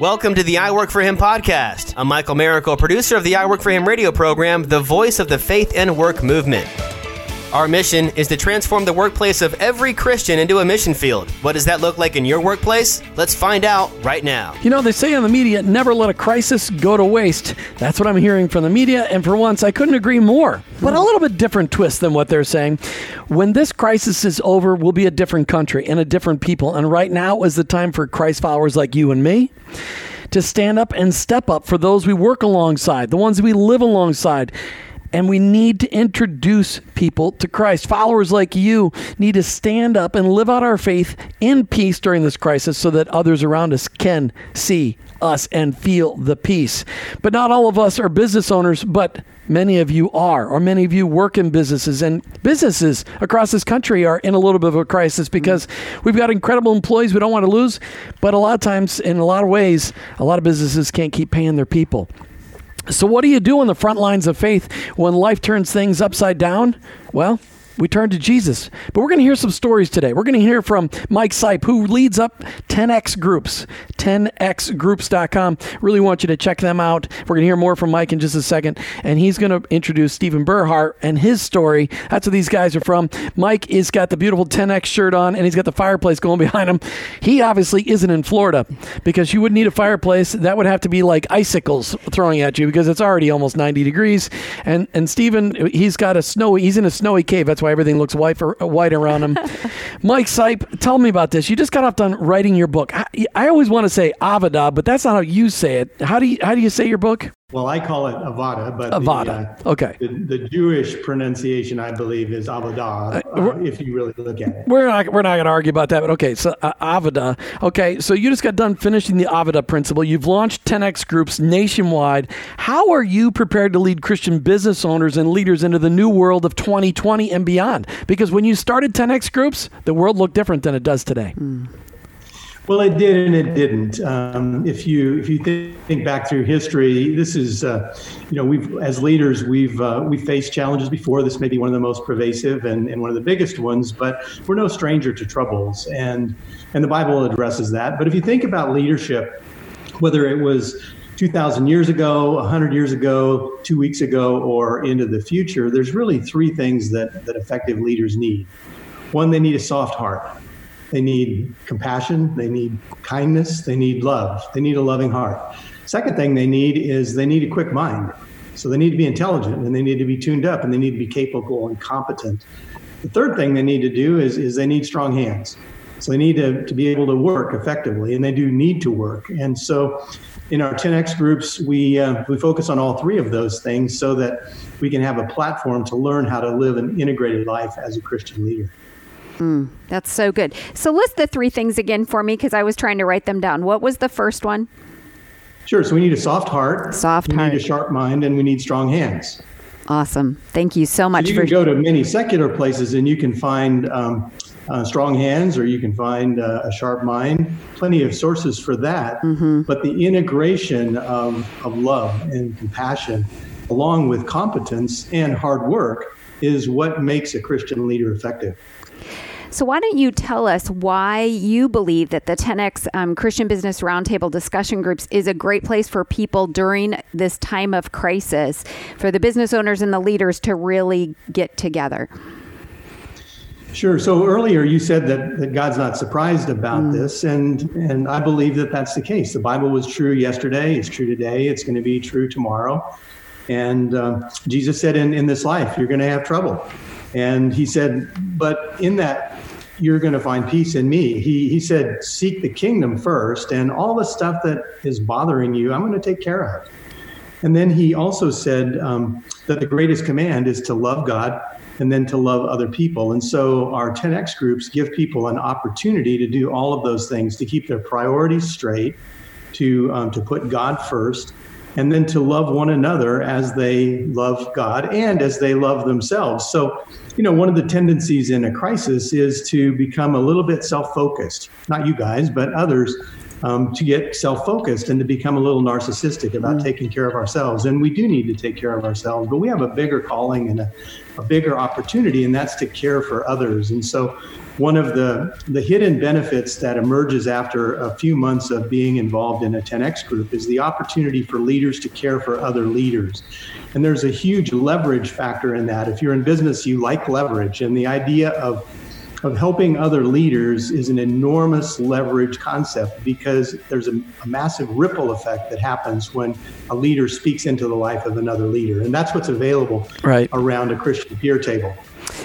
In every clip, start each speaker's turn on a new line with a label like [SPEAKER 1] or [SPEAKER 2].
[SPEAKER 1] Welcome to the I Work for Him podcast. I'm Michael Miracle, producer of the I Work for Him radio program, the voice of the faith and work movement. Our mission is to transform the workplace of every Christian into a mission field. What does that look like in your workplace? Let's find out right now.
[SPEAKER 2] You know, they say on the media, never let a crisis go to waste. That's what I'm hearing from the media, and for once, I couldn't agree more. But a little bit different twist than what they're saying. When this crisis is over, we'll be a different country and a different people. And right now is the time for Christ followers like you and me to stand up and step up for those we work alongside, the ones we live alongside. And we need to introduce people to Christ. Followers like you need to stand up and live out our faith in peace during this crisis so that others around us can see us and feel the peace. But not all of us are business owners, but many of you are, or many of you work in businesses, and businesses across this country are in a little bit of a crisis because we've got incredible employees we don't want to lose, but a lot of times, in a lot of ways, a lot of businesses can't keep paying their people. So, what do you do on the front lines of faith when life turns things upside down? Well, we turn to Jesus. But we're going to hear some stories today. We're going to hear from Mike Sipe, who leads up 10X Groups, 10xgroups.com. Really want you to check them out. We're going to hear more from Mike in just a second. And he's going to introduce Stephen Burhart and his story. That's where these guys are from. Mike is got the beautiful 10X shirt on, and he's got the fireplace going behind him. He obviously isn't in Florida because you wouldn't need a fireplace. That would have to be like icicles throwing at you because it's already almost 90 degrees. And and Stephen, he's got a snowy, he's in a snowy cave. That's why everything looks white, for, uh, white around him. Mike Sipe, tell me about this. You just got off done writing your book. I, I always want to say Avodah, but that's not how you say it. How do you, how do you say your book?
[SPEAKER 3] Well, I call it Avodah, but
[SPEAKER 2] Avodah.
[SPEAKER 3] The, uh,
[SPEAKER 2] okay.
[SPEAKER 3] The, the, Jewish pronunciation, I believe, is Avodah. Uh, uh, if you really look at it,
[SPEAKER 2] we're not we're not going to argue about that. But okay, so uh, Avodah. Okay, so you just got done finishing the Avodah principle. You've launched 10x groups nationwide. How are you prepared to lead Christian business owners and leaders into the new world of 2020 and beyond? Because when you started 10x groups, the world looked different than it does today. Mm.
[SPEAKER 3] Well, it did and it didn't. Um, if you if you think back through history, this is uh, you know we've as leaders we've uh, we faced challenges before. This may be one of the most pervasive and, and one of the biggest ones, but we're no stranger to troubles, and and the Bible addresses that. But if you think about leadership, whether it was 2,000 years ago, 100 years ago, two weeks ago, or into the future, there's really three things that that effective leaders need. One, they need a soft heart they need compassion, they need kindness, they need love, they need a loving heart. Second thing they need is they need a quick mind. So they need to be intelligent and they need to be tuned up and they need to be capable and competent. The third thing they need to do is, is they need strong hands. So they need to, to be able to work effectively and they do need to work. And so in our 10X groups, we, uh, we focus on all three of those things so that we can have a platform to learn how to live an integrated life as a Christian leader.
[SPEAKER 4] Mm, that's so good. So list the three things again for me because I was trying to write them down. What was the first one?
[SPEAKER 3] Sure. So we need a soft heart.
[SPEAKER 4] Soft
[SPEAKER 3] we
[SPEAKER 4] heart.
[SPEAKER 3] We need a sharp mind, and we need strong hands.
[SPEAKER 4] Awesome. Thank you so much.
[SPEAKER 3] So you
[SPEAKER 4] for...
[SPEAKER 3] can go to many secular places, and you can find um, uh, strong hands, or you can find uh, a sharp mind. Plenty of sources for that. Mm-hmm. But the integration of, of love and compassion, along with competence and hard work, is what makes a Christian leader effective.
[SPEAKER 4] So, why don't you tell us why you believe that the 10X um, Christian Business Roundtable discussion groups is a great place for people during this time of crisis, for the business owners and the leaders to really get together?
[SPEAKER 3] Sure. So earlier you said that, that God's not surprised about mm. this, and and I believe that that's the case. The Bible was true yesterday. It's true today. It's going to be true tomorrow. And um, Jesus said, in, in this life, you're going to have trouble. And he said, but in that, you're going to find peace in me. He, he said, seek the kingdom first, and all the stuff that is bothering you, I'm going to take care of. And then he also said um, that the greatest command is to love God and then to love other people. And so our 10X groups give people an opportunity to do all of those things, to keep their priorities straight, to, um, to put God first, and then to love one another as they love God and as they love themselves. So, you know, one of the tendencies in a crisis is to become a little bit self focused, not you guys, but others. Um, to get self focused and to become a little narcissistic about mm. taking care of ourselves. And we do need to take care of ourselves, but we have a bigger calling and a, a bigger opportunity, and that's to care for others. And so one of the, the hidden benefits that emerges after a few months of being involved in a 10X group is the opportunity for leaders to care for other leaders. And there's a huge leverage factor in that. If you're in business, you like leverage. And the idea of of helping other leaders is an enormous leverage concept because there's a, a, massive ripple effect that happens when a leader speaks into the life of another leader. And that's what's available
[SPEAKER 2] right.
[SPEAKER 3] around a Christian peer table.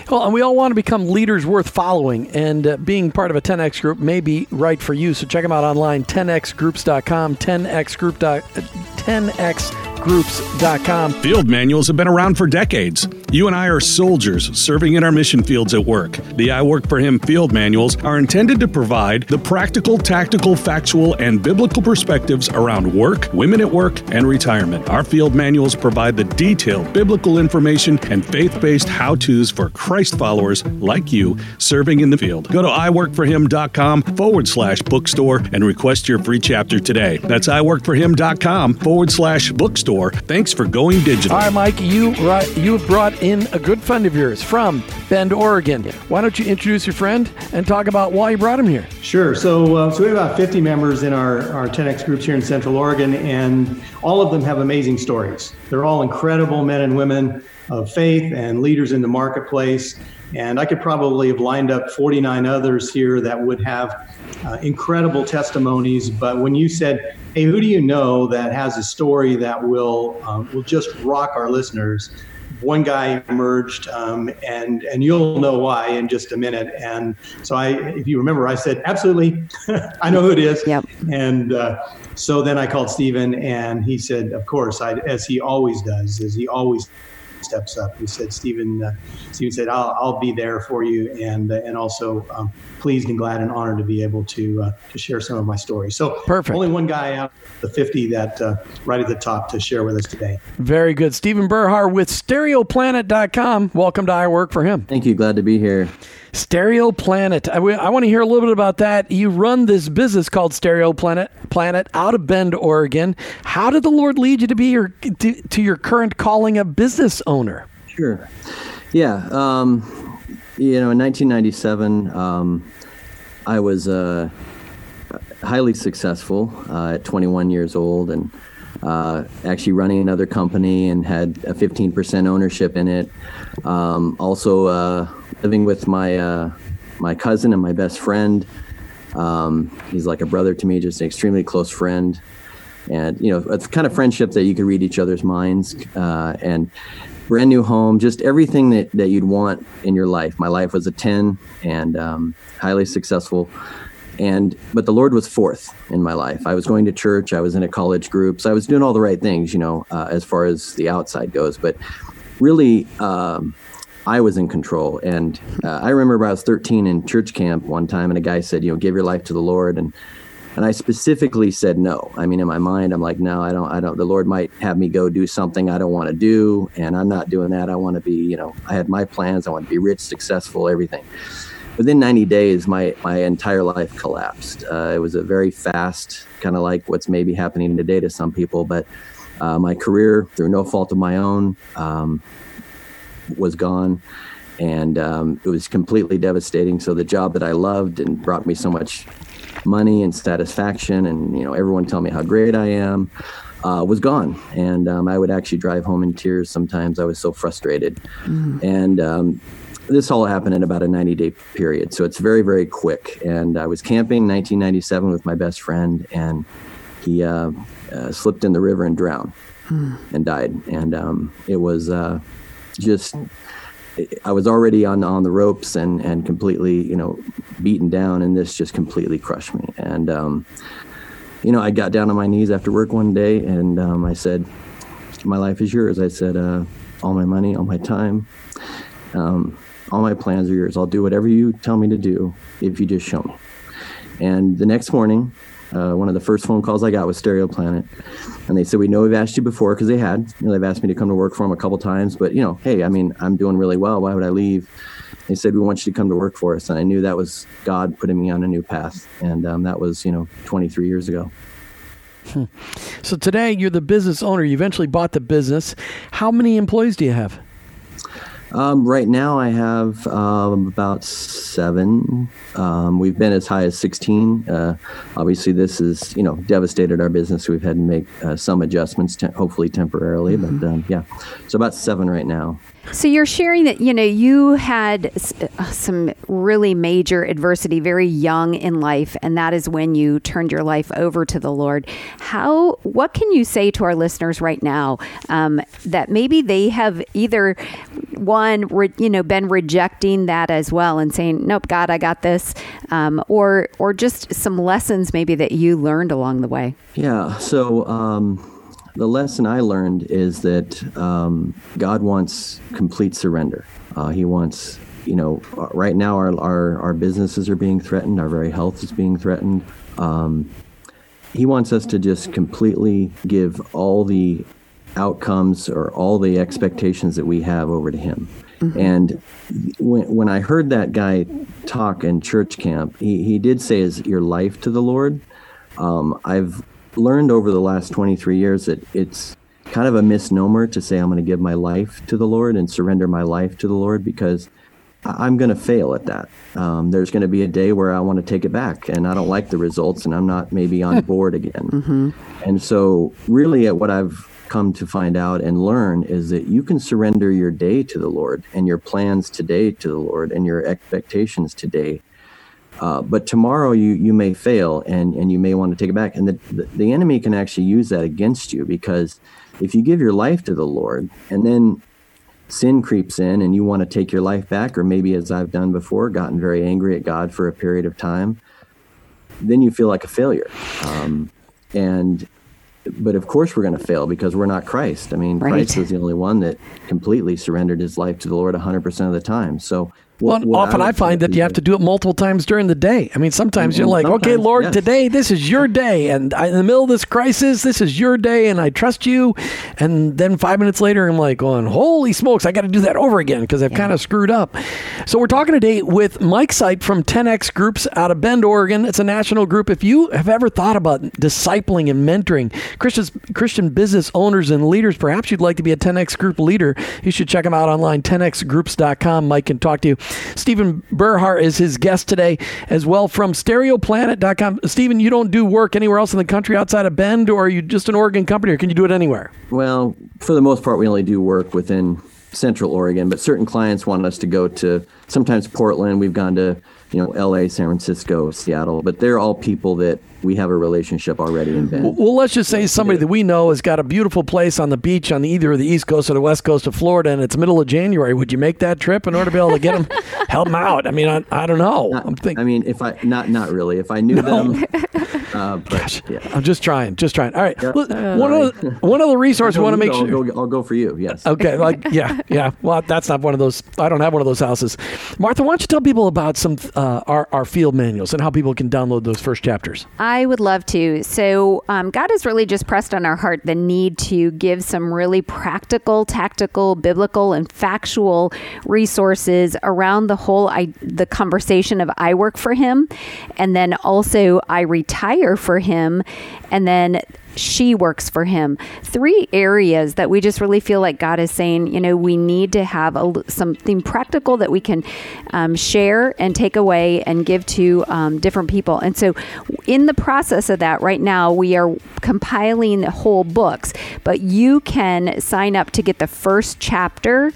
[SPEAKER 2] Well, and we all want to become leaders worth following, and uh, being part of a 10x group may be right for you. So check them out online, 10xgroups.com, 10xgroup. 10x groups.com.
[SPEAKER 5] Field manuals have been around for decades. You and I are soldiers serving in our mission fields at work. The I Work for Him field manuals are intended to provide the practical, tactical, factual, and biblical perspectives around work, women at work, and retirement. Our field manuals provide the detailed biblical information and faith based how to's for Christ followers like you serving in the field. Go to iworkforhim.com forward slash bookstore and request your free chapter today. That's iworkforhim.com forward slash bookstore store. Thanks for going digital.
[SPEAKER 2] All right, Mike, you you have brought in a good friend of yours from Bend, Oregon. Why don't you introduce your friend and talk about why you brought him here?
[SPEAKER 3] Sure. So, uh, so we have about 50 members in our, our 10X groups here in Central Oregon, and all of them have amazing stories. They're all incredible men and women of faith and leaders in the marketplace. And I could probably have lined up 49 others here that would have uh, incredible testimonies. But when you said, "Hey, who do you know that has a story that will um, will just rock our listeners?" One guy emerged, um, and and you'll know why in just a minute. And so I, if you remember, I said, "Absolutely, I know who it is."
[SPEAKER 4] Yep.
[SPEAKER 3] And uh, so then I called Stephen, and he said, "Of course," I, as he always does, as he always steps up. He said, Stephen, uh, Stephen said, I'll, I'll be there for you. And, uh, and also um, pleased and glad and honored to be able to, uh, to share some of my stories. So
[SPEAKER 2] Perfect.
[SPEAKER 3] only one guy out of the 50 that uh, right at the top to share with us today.
[SPEAKER 2] Very good. Stephen Berhar with stereoplanet.com. Welcome to I Work for Him.
[SPEAKER 6] Thank you. Glad to be here.
[SPEAKER 2] Stereo Planet. I, w- I want to hear a little bit about that. You run this business called Stereo Planet, Planet out of Bend, Oregon. How did the Lord lead you to be your to, to your current calling of business owner?
[SPEAKER 6] Sure. Yeah. Um, you know, in 1997, um, I was uh, highly successful uh, at 21 years old and uh, actually running another company and had a 15% ownership in it. Um, also, uh, living with my uh, my cousin and my best friend. Um, he's like a brother to me, just an extremely close friend, and you know, it's kind of friendship that you could read each other's minds. Uh, and brand new home, just everything that that you'd want in your life. My life was a ten and um, highly successful. And but the Lord was fourth in my life. I was going to church. I was in a college group, so I was doing all the right things, you know, uh, as far as the outside goes. But really, um, I was in control. And uh, I remember I was 13 in church camp one time, and a guy said, you know, give your life to the Lord. And and I specifically said no. I mean, in my mind, I'm like, no, I don't. I don't. The Lord might have me go do something I don't want to do, and I'm not doing that. I want to be, you know, I had my plans. I want to be rich, successful, everything. Within 90 days, my my entire life collapsed. Uh, it was a very fast, kind of like what's maybe happening today to some people, but. Uh, my career, through no fault of my own, um, was gone and um, it was completely devastating so the job that i loved and brought me so much money and satisfaction and you know everyone tell me how great i am uh, was gone. And um, i would actually drive home in tears sometimes. I was so frustrated. Mm. and um, this all happened in about a 90 day period. So it's very very quick. And i was camping 1997 with my best friend and he uh, uh, slipped in the river and drowned mm. and died. And um, it was uh, just I was already on on the ropes and and completely you know beaten down, and this just completely crushed me. And um, you know, I got down on my knees after work one day, and um, I said, "My life is yours." I said, uh, "All my money, all my time, um, all my plans are yours. I'll do whatever you tell me to do if you just show me." And the next morning, uh, one of the first phone calls I got was Stereo Planet, and they said, "We know we've asked you before because they had. You know, they've asked me to come to work for them a couple times, but you know, hey, I mean, I'm doing really well. Why would I leave?" They said, "We want you to come to work for us," and I knew that was God putting me on a new path, and um, that was you know 23 years ago.
[SPEAKER 2] Hmm. So today you're the business owner. You eventually bought the business. How many employees do you have?
[SPEAKER 6] Um, right now, I have um, about seven. Um, we've been as high as 16. Uh, obviously, this is you know devastated our business. We've had to make uh, some adjustments, te- hopefully temporarily, but um, yeah, so about seven right now.
[SPEAKER 4] So you're sharing that you know you had uh, some really major adversity very young in life and that is when you turned your life over to the Lord. How what can you say to our listeners right now um, that maybe they have either one re, you know been rejecting that as well and saying nope God I got this um, or or just some lessons maybe that you learned along the way.
[SPEAKER 6] Yeah. So. Um the lesson I learned is that um, God wants complete surrender. Uh, he wants, you know, right now our, our, our businesses are being threatened, our very health is being threatened. Um, he wants us to just completely give all the outcomes or all the expectations that we have over to Him. Mm-hmm. And when, when I heard that guy talk in church camp, he, he did say, Is your life to the Lord? Um, I've learned over the last 23 years that it's kind of a misnomer to say I'm going to give my life to the Lord and surrender my life to the Lord because I'm going to fail at that. Um, there's going to be a day where I want to take it back and I don't like the results and I'm not maybe on board again. Mm-hmm. And so, really, at what I've come to find out and learn is that you can surrender your day to the Lord and your plans today to the Lord and your expectations today. Uh, but tomorrow you you may fail and and you may want to take it back. And the, the, enemy can actually use that against you because if you give your life to the lord and then sin creeps in and you want to take your life back or maybe as i've done before gotten very angry at god for a period of time then you feel like a failure. Um, and but of course we're going to fail because we're not christ i mean right. christ was the only one that completely surrendered his life to the lord 100% of the time so
[SPEAKER 2] what, well, what often I, I find that you have to do it multiple times during the day. I mean, sometimes mm-hmm. you're like, sometimes, okay, Lord, yes. today this is your day, and I, in the middle of this crisis, this is your day, and I trust you. And then five minutes later, I'm like, going, holy smokes, I got to do that over again because I've yeah. kind of screwed up. So we're talking today with Mike Sipe from 10X Groups out of Bend, Oregon. It's a national group. If you have ever thought about discipling and mentoring Christians, Christian business owners and leaders, perhaps you'd like to be a 10X Group leader, you should check them out online, 10xgroups.com. Mike can talk to you. Stephen Berhart is his guest today as well from stereoplanet.com. Stephen, you don't do work anywhere else in the country outside of Bend, or are you just an Oregon company, or can you do it anywhere?
[SPEAKER 6] Well, for the most part, we only do work within Central Oregon, but certain clients want us to go to sometimes Portland. We've gone to you know, LA, San Francisco, Seattle, but they're all people that we have a relationship already in Bend.
[SPEAKER 2] Well, let's just say somebody that we know has got a beautiful place on the beach on either the east coast or the west coast of Florida, and it's middle of January. Would you make that trip in order to be able to get them, help them out? I mean, I, I don't know.
[SPEAKER 6] Not, I'm thinking. I mean, if I not not really. If I knew no. them, uh, but,
[SPEAKER 2] Gosh, yeah. I'm just trying, just trying. All right, uh, one of the, one of the resources we want to make
[SPEAKER 6] sure.
[SPEAKER 2] I'll
[SPEAKER 6] go, I'll go for you. Yes.
[SPEAKER 2] Okay. Like yeah, yeah. Well, that's not one of those. I don't have one of those houses. Martha, why don't you tell people about some uh, our our field manuals and how people can download those first chapters?
[SPEAKER 4] I would love to. So, um, God has really just pressed on our heart the need to give some really practical, tactical, biblical, and factual resources around the whole I, the conversation of I work for Him, and then also I retire for Him, and then she works for him. Three areas that we just really feel like God is saying, you know, we need to have a, something practical that we can um, share and take away and give to um, different people. And so, in the process of that, right now, we are compiling whole books, but you can sign up to get the first chapter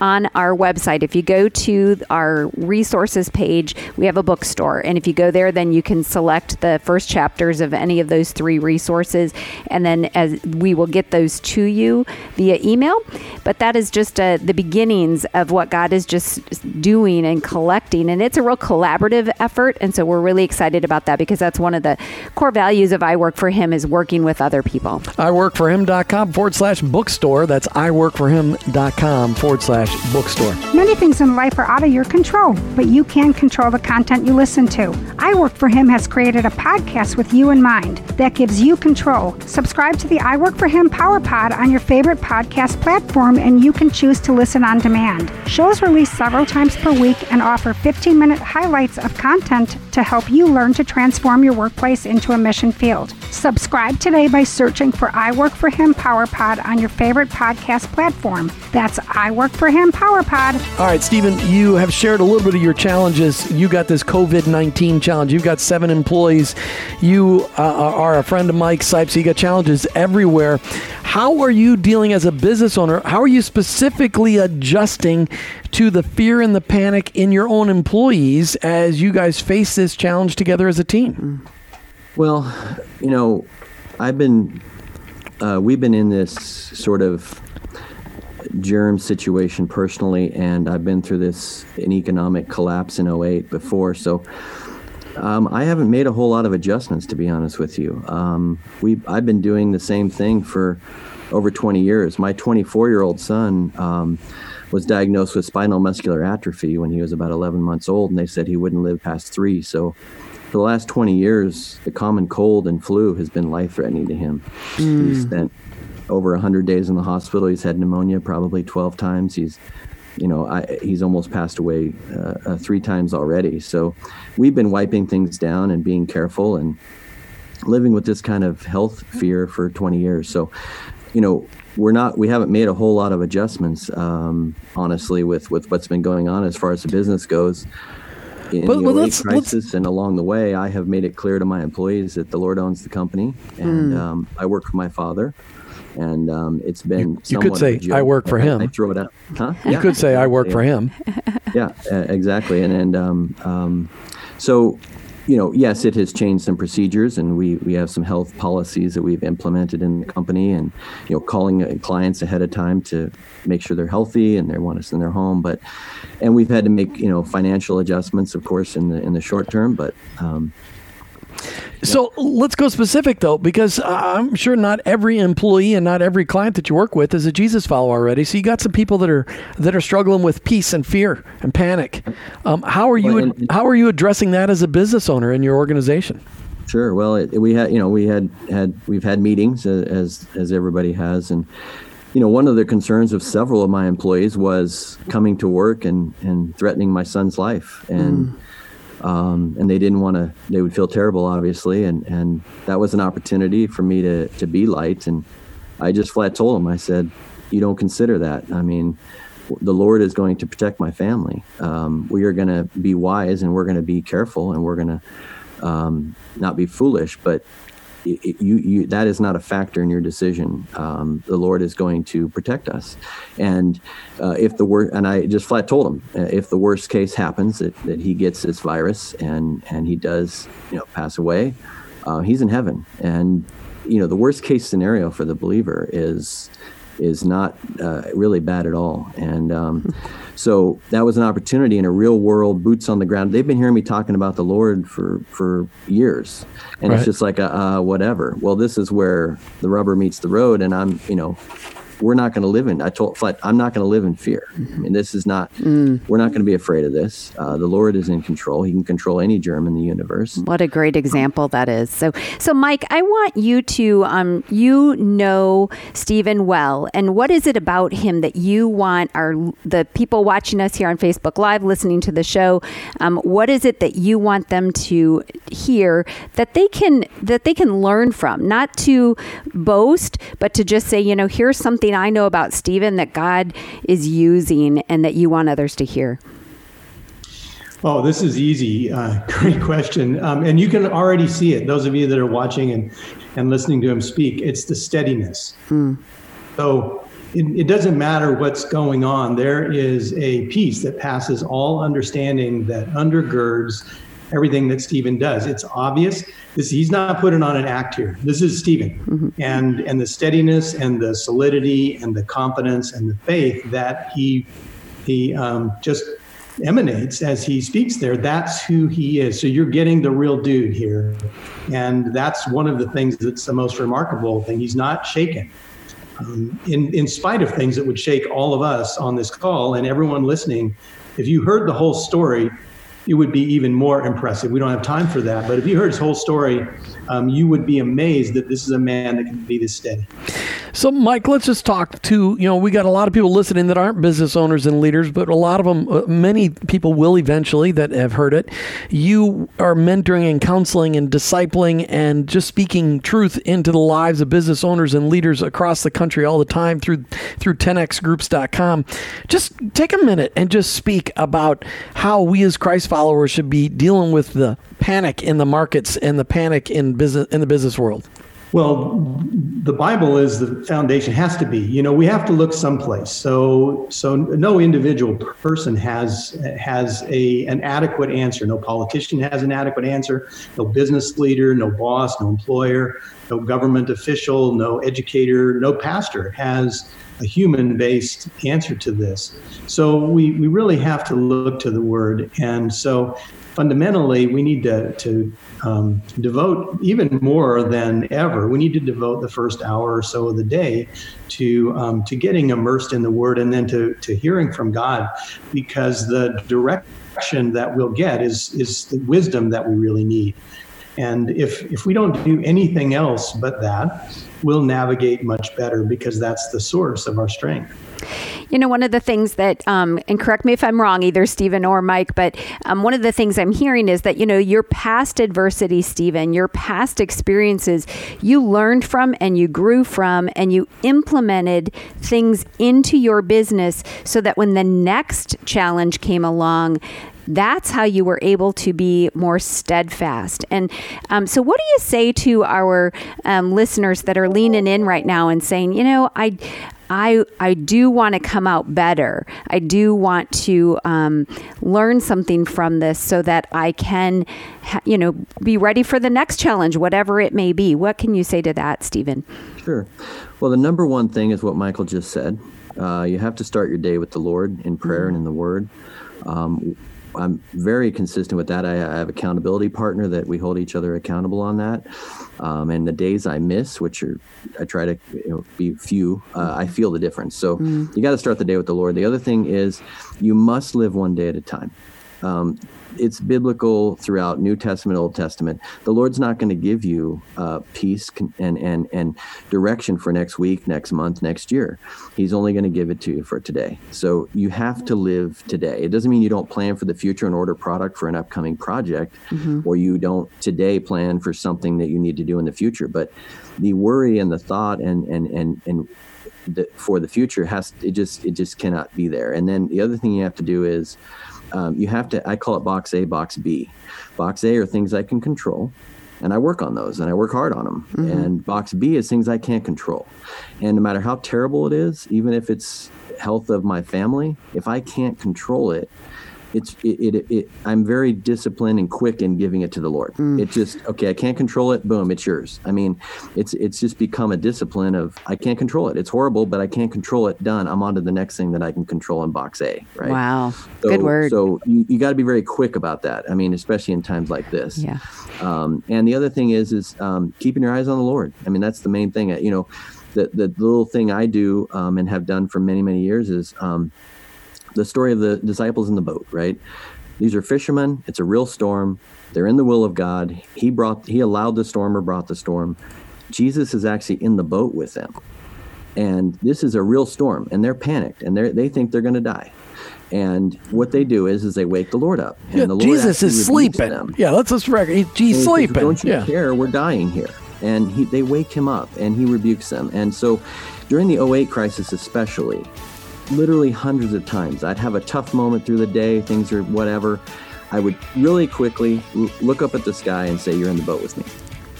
[SPEAKER 4] on our website. If you go to our resources page, we have a bookstore. And if you go there, then you can select the first chapters of any of those three resources. And then as we will get those to you via email. But that is just uh, the beginnings of what God is just doing and collecting. And it's a real collaborative effort. And so we're really excited about that because that's one of the core values of I Work for Him is working with other people.
[SPEAKER 2] iWorkForHim.com forward slash bookstore. That's iWorkForHim.com forward slash slash bookstore.
[SPEAKER 7] Many things in life are out of your control, but you can control the content you listen to. I Work for Him has created a podcast with you in mind that gives you control. Subscribe to the I Work for Him Power Pod on your favorite podcast platform, and you can choose to listen on demand. Shows released several times per week and offer 15 minute highlights of content to help you learn to transform your workplace into a mission field. Subscribe today by searching for I Work for Him Power Pod on your favorite podcast platform. That's I Work for Him Power Pod.
[SPEAKER 2] All right, Stephen, you have shared a little bit of your challenges. You got this COVID 19 challenge. You've got seven employees. You uh, are a friend of Mike Sipes. You got challenges everywhere. How are you dealing as a business owner? How are you specifically adjusting to the fear and the panic in your own employees as you guys face this challenge together as a team?
[SPEAKER 6] Well, you know, I've been, uh, we've been in this sort of germ situation personally, and I've been through this an economic collapse in 08 before. So um, I haven't made a whole lot of adjustments, to be honest with you. Um, we I've been doing the same thing for over 20 years. My 24 year old son um, was diagnosed with spinal muscular atrophy when he was about 11 months old, and they said he wouldn't live past three. So for the last 20 years, the common cold and flu has been life threatening to him. Mm. He spent over 100 days in the hospital. He's had pneumonia probably 12 times. He's, you know, I, he's almost passed away uh, uh, three times already. So we've been wiping things down and being careful and living with this kind of health fear for 20 years. So, you know, we're not we haven't made a whole lot of adjustments um, honestly with with what's been going on as far as the business goes in but, the well, let's, crisis let's... and along the way i have made it clear to my employees that the lord owns the company and mm. um, i work for my father and um, it's been.
[SPEAKER 2] You, you could say I work for him.
[SPEAKER 6] I throw it out. Huh?
[SPEAKER 2] You could say I work for him.
[SPEAKER 6] yeah, uh, exactly. And and um, um, so, you know, yes, it has changed some procedures, and we we have some health policies that we've implemented in the company, and you know, calling uh, clients ahead of time to make sure they're healthy and they want us in their home. But and we've had to make you know financial adjustments, of course, in the in the short term, but. Um,
[SPEAKER 2] so let's go specific though, because I'm sure not every employee and not every client that you work with is a Jesus follower already. So you got some people that are that are struggling with peace and fear and panic. Um, how are you well, how are you addressing that as a business owner in your organization?
[SPEAKER 6] Sure. Well, it, we had you know we had had we've had meetings as as everybody has, and you know one of the concerns of several of my employees was coming to work and and threatening my son's life and. Mm um, and they didn't want to. They would feel terrible, obviously, and and that was an opportunity for me to to be light. And I just flat told them, I said, "You don't consider that. I mean, the Lord is going to protect my family. Um, we are going to be wise, and we're going to be careful, and we're going to um, not be foolish, but you, you, that is not a factor in your decision. Um, the Lord is going to protect us, and uh, if the worst, and I just flat told him, uh, if the worst case happens that, that he gets this virus and and he does, you know, pass away, uh, he's in heaven, and you know the worst case scenario for the believer is is not uh, really bad at all. And um, so that was an opportunity in a real world, boots on the ground. They've been hearing me talking about the Lord for for years, and right. it's just like a, uh, whatever. Well, this is where the rubber meets the road, and I'm you know we're not going to live in. I told Flat, I'm not going to live in fear. I mean, this is not. Mm. We're not going to be afraid of this. Uh, the Lord is in control. He can control any germ in the universe.
[SPEAKER 4] What a great example that is. So, so Mike, I want you to. Um, you know Stephen well, and what is it about him that you want our the people watching us here on Facebook Live, listening to the show? Um, what is it that you want them to hear that they can that they can learn from? Not to boast, but to just say, you know, here's something something I know about Stephen that God is using and that you want others to hear?
[SPEAKER 3] Oh, this is easy. Uh, great question. Um, and you can already see it, those of you that are watching and, and listening to him speak. It's the steadiness. Hmm. So it, it, doesn't matter what's going on, there is a peace that passes all understanding that undergirds everything that Stephen does. It's obvious. This he's not putting on an act here. This is Stephen, mm-hmm. and and the steadiness and the solidity and the confidence and the faith that he he um, just emanates as he speaks there. That's who he is. So you're getting the real dude here, and that's one of the things that's the most remarkable thing. He's not shaken. Um, in in spite of things that would shake all of us on this call and everyone listening, if you heard the whole story, it would be even more impressive. We don't have time for that, but if you heard his whole story, um, you would be amazed that this is a man that can be this steady.
[SPEAKER 2] So, Mike, let's just talk to you know we got a lot of people listening that aren't business owners and leaders, but a lot of them, uh, many people will eventually that have heard it. You are mentoring and counseling and discipling and just speaking truth into the lives of business owners and leaders across the country all the time through through 10xgroups.com. Just take a minute and just speak about how we as Christ followers should be dealing with the panic in the markets and the panic in business in the business world.
[SPEAKER 3] Well, the Bible is the foundation. Has to be. You know, we have to look someplace. So, so no individual person has has a an adequate answer. No politician has an adequate answer. No business leader, no boss, no employer, no government official, no educator, no pastor has a human-based answer to this. So we we really have to look to the Word. And so fundamentally, we need to, to um, devote even more than ever. We need to devote the first hour or so of the day to um, to getting immersed in the Word and then to to hearing from God, because the direction that we'll get is is the wisdom that we really need. And if if we don't do anything else but that, we'll navigate much better because that's the source of our strength.
[SPEAKER 4] You know, one of the things that, um, and correct me if I'm wrong, either Stephen or Mike, but um, one of the things I'm hearing is that, you know, your past adversity, Stephen, your past experiences, you learned from and you grew from and you implemented things into your business so that when the next challenge came along, that's how you were able to be more steadfast. And um, so, what do you say to our um, listeners that are leaning in right now and saying, you know, I, I I do want to come out better. I do want to um, learn something from this so that I can, ha- you know, be ready for the next challenge, whatever it may be. What can you say to that, Stephen?
[SPEAKER 6] Sure. Well, the number one thing is what Michael just said. Uh, you have to start your day with the Lord in prayer mm-hmm. and in the Word. Um, I'm very consistent with that. I, I, have accountability partner that we hold each other accountable on that. Um, and the days I miss, which are I try to you know, be few, uh, I feel the difference. So mm. you got to start the day with the Lord. The other thing is you must live one day at a time. Um, it's biblical throughout New Testament, Old Testament. The Lord's not going to give you uh, peace and and and direction for next week, next month, next year. He's only going to give it to you for today. So you have to live today. It doesn't mean you don't plan for the future and order product for an upcoming project, mm-hmm. or you don't today plan for something that you need to do in the future. But the worry and the thought and and and and the, for the future has it just it just cannot be there. And then the other thing you have to do is um, you have to, I call it box A, box B. Box A are things I can control, and I work on those and I work hard on them. Mm-hmm. And box B is things I can't control. And no matter how terrible it is, even if it's health of my family, if I can't control it, it's it, it, it, I'm very disciplined and quick in giving it to the Lord. Mm. It just okay, I can't control it. Boom, it's yours. I mean, it's it's just become a discipline of I can't control it. It's horrible, but I can't control it. Done. I'm on to the next thing that I can control in box A. Right.
[SPEAKER 4] Wow.
[SPEAKER 6] So,
[SPEAKER 4] Good word.
[SPEAKER 6] So you, you got to be very quick about that. I mean, especially in times like this.
[SPEAKER 4] Yeah.
[SPEAKER 6] Um, and the other thing is is um, keeping your eyes on the Lord. I mean, that's the main thing. You know, the the little thing I do um, and have done for many many years is um, the story of the disciples in the boat, right? These are fishermen. It's a real storm. They're in the will of God. He brought, he allowed the storm or brought the storm. Jesus is actually in the boat with them. And this is a real storm, and they're panicked, and they they think they're going to die. And what they do is, is they wake the Lord up. And
[SPEAKER 2] yeah,
[SPEAKER 6] the Lord
[SPEAKER 2] Jesus is sleeping.
[SPEAKER 6] Them.
[SPEAKER 2] Yeah, let's just record. He's sleeping.
[SPEAKER 6] Don't you
[SPEAKER 2] yeah.
[SPEAKER 6] care? We're dying here. And he, they wake him up, and he rebukes them. And so, during the 08 crisis, especially, literally hundreds of times. I'd have a tough moment through the day, things are whatever. I would really quickly l- look up at the sky and say, You're in the boat with me.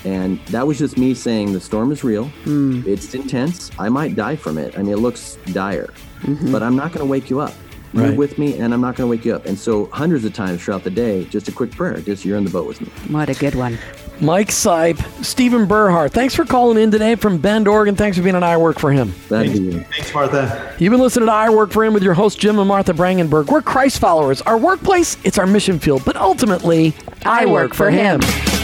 [SPEAKER 6] And that was just me saying, The storm is real. Mm. It's intense. I might die from it. I mean, it looks dire, mm-hmm. but I'm not going to wake you up. You're right. with me, and I'm not going to wake you up. And so, hundreds of times throughout the day, just a quick prayer, just you're in the boat with me.
[SPEAKER 4] What a good one.
[SPEAKER 2] Mike Sipe, Stephen Burhart, thanks for calling in today from Bend, Oregon. Thanks for being on I Work for Him.
[SPEAKER 3] Thank thanks, you. thanks, Martha.
[SPEAKER 2] You've been listening to I Work for Him with your host, Jim and Martha Brangenberg. We're Christ followers. Our workplace, it's our mission field, but ultimately, I, I work, work, for him. him.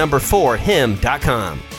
[SPEAKER 1] number four him.com.